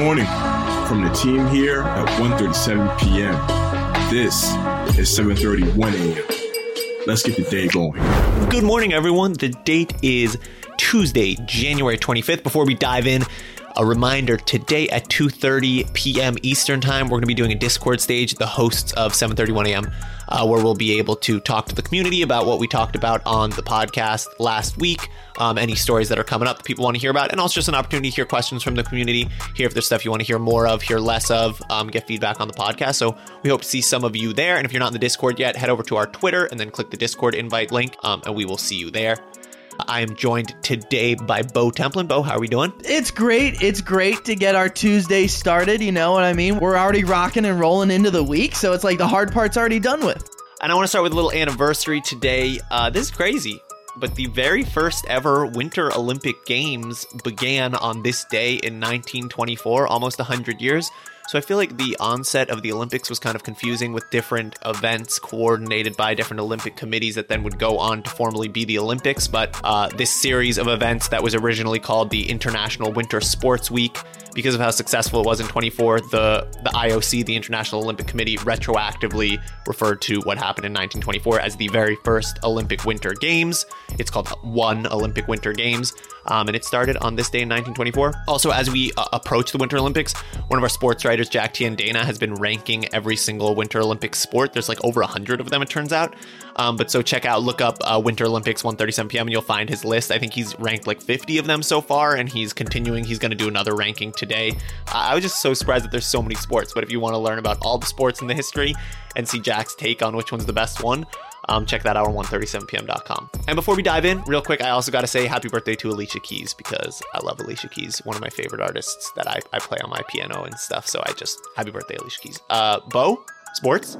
morning from the team here at 1.37 p.m. This is 7.31 a.m. Let's get the day going. Good morning, everyone. The date is Tuesday, January 25th. Before we dive in, a reminder today at 2.30 p.m. Eastern Time, we're going to be doing a Discord stage, the hosts of 7.31 a.m., uh, where we'll be able to talk to the community about what we talked about on the podcast last week, um, any stories that are coming up that people want to hear about, and also just an opportunity to hear questions from the community, hear if there's stuff you want to hear more of, hear less of, um, get feedback on the podcast. So we hope to see some of you there. And if you're not in the Discord yet, head over to our Twitter and then click the Discord invite link, um, and we will see you there. I am joined today by Bo Templin. Bo, how are we doing? It's great. It's great to get our Tuesday started. You know what I mean? We're already rocking and rolling into the week, so it's like the hard part's already done with. And I want to start with a little anniversary today. Uh, this is crazy, but the very first ever Winter Olympic Games began on this day in 1924, almost 100 years. So I feel like the onset of the Olympics was kind of confusing with different events coordinated by different Olympic committees that then would go on to formally be the Olympics. But uh, this series of events that was originally called the International Winter Sports Week, because of how successful it was in 24, the the IOC, the International Olympic Committee, retroactively referred to what happened in 1924 as the very first Olympic Winter Games. It's called One Olympic Winter Games, um, and it started on this day in 1924. Also, as we uh, approach the Winter Olympics, one of our sports writers, Jack Tiendana, has been ranking every single Winter Olympic sport. There's like over 100 of them, it turns out. Um, but so check out, look up uh, Winter Olympics 1:37 p.m. and you'll find his list. I think he's ranked like 50 of them so far, and he's continuing. He's going to do another ranking today. I was just so surprised that there's so many sports. But if you want to learn about all the sports in the history and see Jack's take on which one's the best one, um, check that out on 137pm.com. And before we dive in, real quick, I also got to say happy birthday to Alicia Keys because I love Alicia Keys, one of my favorite artists that I, I play on my piano and stuff. So I just, happy birthday, Alicia Keys. Uh, Bo, sports?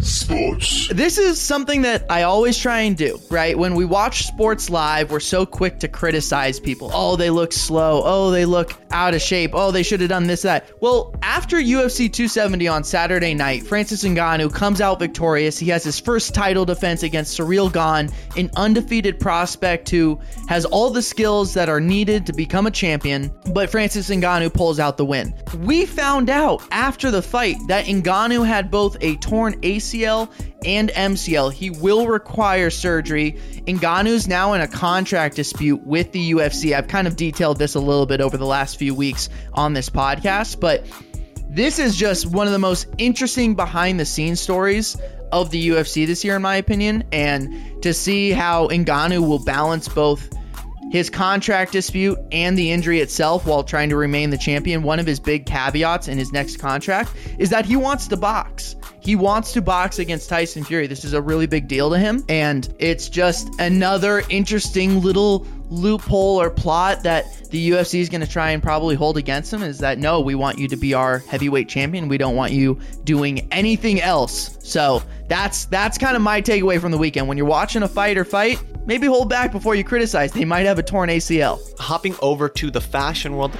Sports. This is something that I always try and do, right? When we watch sports live, we're so quick to criticize people. Oh, they look slow. Oh, they look out of shape. Oh, they should have done this, that. Well, after UFC 270 on Saturday night, Francis Ngannou comes out victorious. He has his first title defense against Ciryl Gane, an undefeated prospect who has all the skills that are needed to become a champion, but Francis Ngannou pulls out the win. We found out after the fight that Ngannou had both a torn ACL and MCL. He will require surgery. Ngannou's now in a contract dispute with the UFC. I've kind of detailed this a little bit over the last few weeks on this podcast, but this is just one of the most interesting behind the scenes stories of the UFC this year, in my opinion. And to see how Ngannou will balance both his contract dispute and the injury itself while trying to remain the champion, one of his big caveats in his next contract is that he wants to box. He wants to box against Tyson Fury. This is a really big deal to him. And it's just another interesting little loophole or plot that the UFC is going to try and probably hold against him is that no, we want you to be our heavyweight champion. We don't want you doing anything else. So that's that's kind of my takeaway from the weekend. When you're watching a fight or fight, maybe hold back before you criticize. They might have a torn ACL. Hopping over to the fashion world.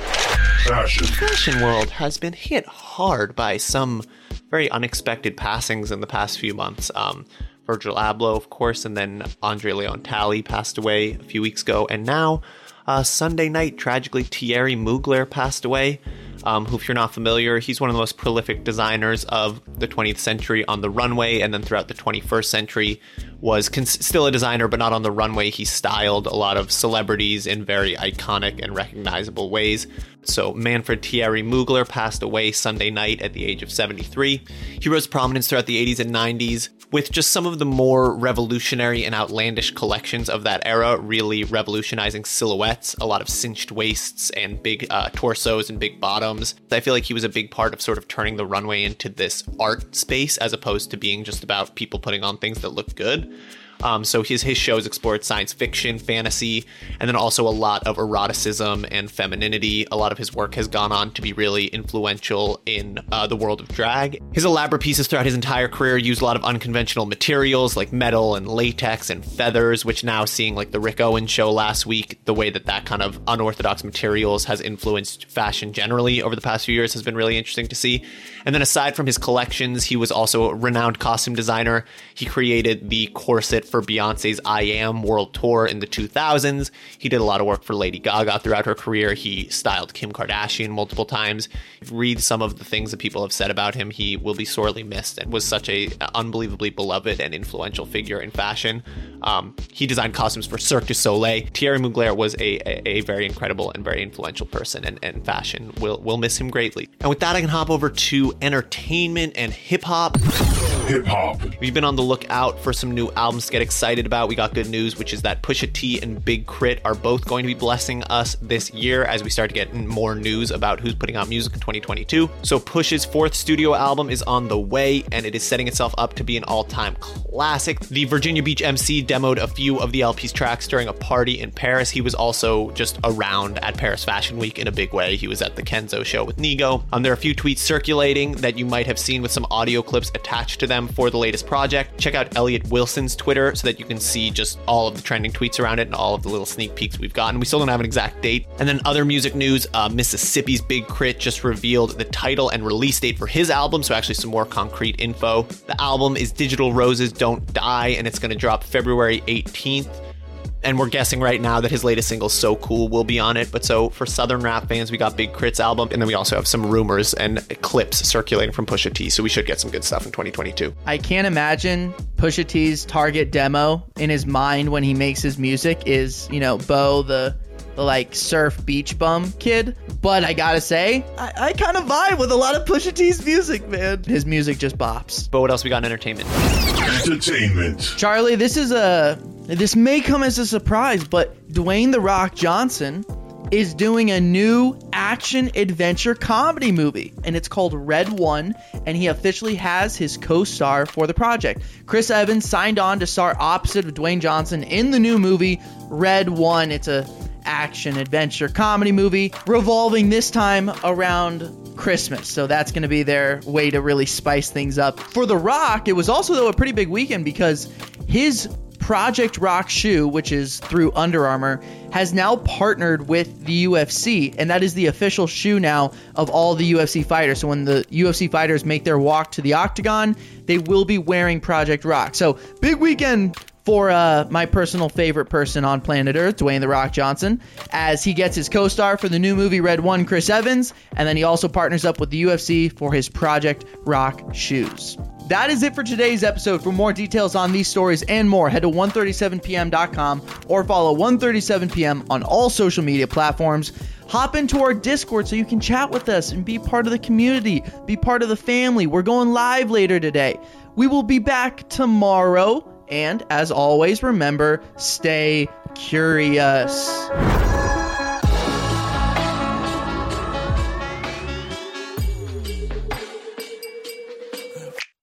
Fashion. fashion world has been hit hard by some very unexpected passings in the past few months. Um, Virgil Abloh, of course, and then Andre Leon Talley passed away a few weeks ago, and now uh, Sunday night, tragically, Thierry Mugler passed away. Um, who, if you're not familiar, he's one of the most prolific designers of the 20th century on the runway, and then throughout the 21st century, was cons- still a designer, but not on the runway. He styled a lot of celebrities in very iconic and recognizable ways. So Manfred Thierry Mugler passed away Sunday night at the age of 73. He rose prominence throughout the 80s and 90s with just some of the more revolutionary and outlandish collections of that era, really revolutionizing silhouettes, a lot of cinched waists and big uh, torsos and big bottoms. I feel like he was a big part of sort of turning the runway into this art space as opposed to being just about people putting on things that look good. Um, so his his shows explored science fiction, fantasy, and then also a lot of eroticism and femininity. A lot of his work has gone on to be really influential in uh, the world of drag. His elaborate pieces throughout his entire career used a lot of unconventional materials like metal and latex and feathers, which now seeing like the Rick Owens show last week, the way that that kind of unorthodox materials has influenced fashion generally over the past few years has been really interesting to see. And then aside from his collections, he was also a renowned costume designer. He created the corset for Beyonce's I Am World Tour in the 2000s. He did a lot of work for Lady Gaga throughout her career. He styled Kim Kardashian multiple times. Read some of the things that people have said about him. He will be sorely missed and was such a unbelievably beloved and influential figure in fashion. Um, he designed costumes for Cirque du Soleil. Thierry Mugler was a, a, a, very incredible and very influential person and, and fashion. We'll, we'll miss him greatly. And with that, I can hop over to entertainment and hip hop. Hip hop. We've been on the lookout for some new albums to get excited about. We got good news, which is that Pusha T and Big K.R.I.T. are both going to be blessing us this year as we start to get more news about who's putting out music in 2022. So Push's fourth studio album is on the way, and it is setting itself up to be an all-time classic. The Virginia Beach MC demoed a few of the LP's tracks during a party in Paris. He was also just around at Paris Fashion Week in a big way. He was at the Kenzo show with Nigo. Um, there are a few tweets circulating that you might have seen with some audio clips attached to them for the latest project. Check out Elliott Wilson's Twitter so that you can see just all of the trending tweets around it and all of the little sneak peeks we've gotten. We still don't have an exact date. And then other music news uh, Mississippi's Big K.R.I.T. just revealed the title and release date for his album, so actually some more concrete info. The album is Digital Roses Don't Die, and it's going to drop February 18th and we're guessing right now that his latest single so cool will be on it but so for southern rap fans we got big K.R.I.T.'s album and then we also have some rumors and clips circulating from pusha t so we should get some good stuff in 2022 i can't imagine pusha t's target demo in his mind when he makes his music is you know bo the the like surf beach bum kid. But I gotta say, I, I kind of vibe with a lot of Pusha T's music, man. His music just bops. But what else we got in entertainment? Entertainment. Charlie, this is a this may come as a surprise, but Dwayne the Rock Johnson is doing a new action adventure comedy movie, and it's called Red One, and he officially has his co star for the project. Chris Evans signed on to star opposite of Dwayne Johnson in the new movie Red One. It's a action adventure comedy movie revolving this time around Christmas. So that's going to be their way to really spice things up. For The Rock, it was also though a pretty big weekend because his Project Rock shoe, which is through Under Armour, has now partnered with the UFC, and that is the official shoe now of all the UFC fighters. So when the UFC fighters make their walk to the octagon, they will be wearing Project Rock. So big weekend for uh, my personal favorite person on planet Earth, Dwayne The Rock Johnson, as he gets his co star for the new movie Red One, Chris Evans, and then he also partners up with the UFC for his Project Rock shoes. That is it for today's episode. For more details on these stories and more, head to 137pm.com or follow 137pm on all social media platforms. Hop into our Discord so you can chat with us and be part of the community, be part of the family. We're going live later today. We will be back tomorrow. And as always, remember stay curious.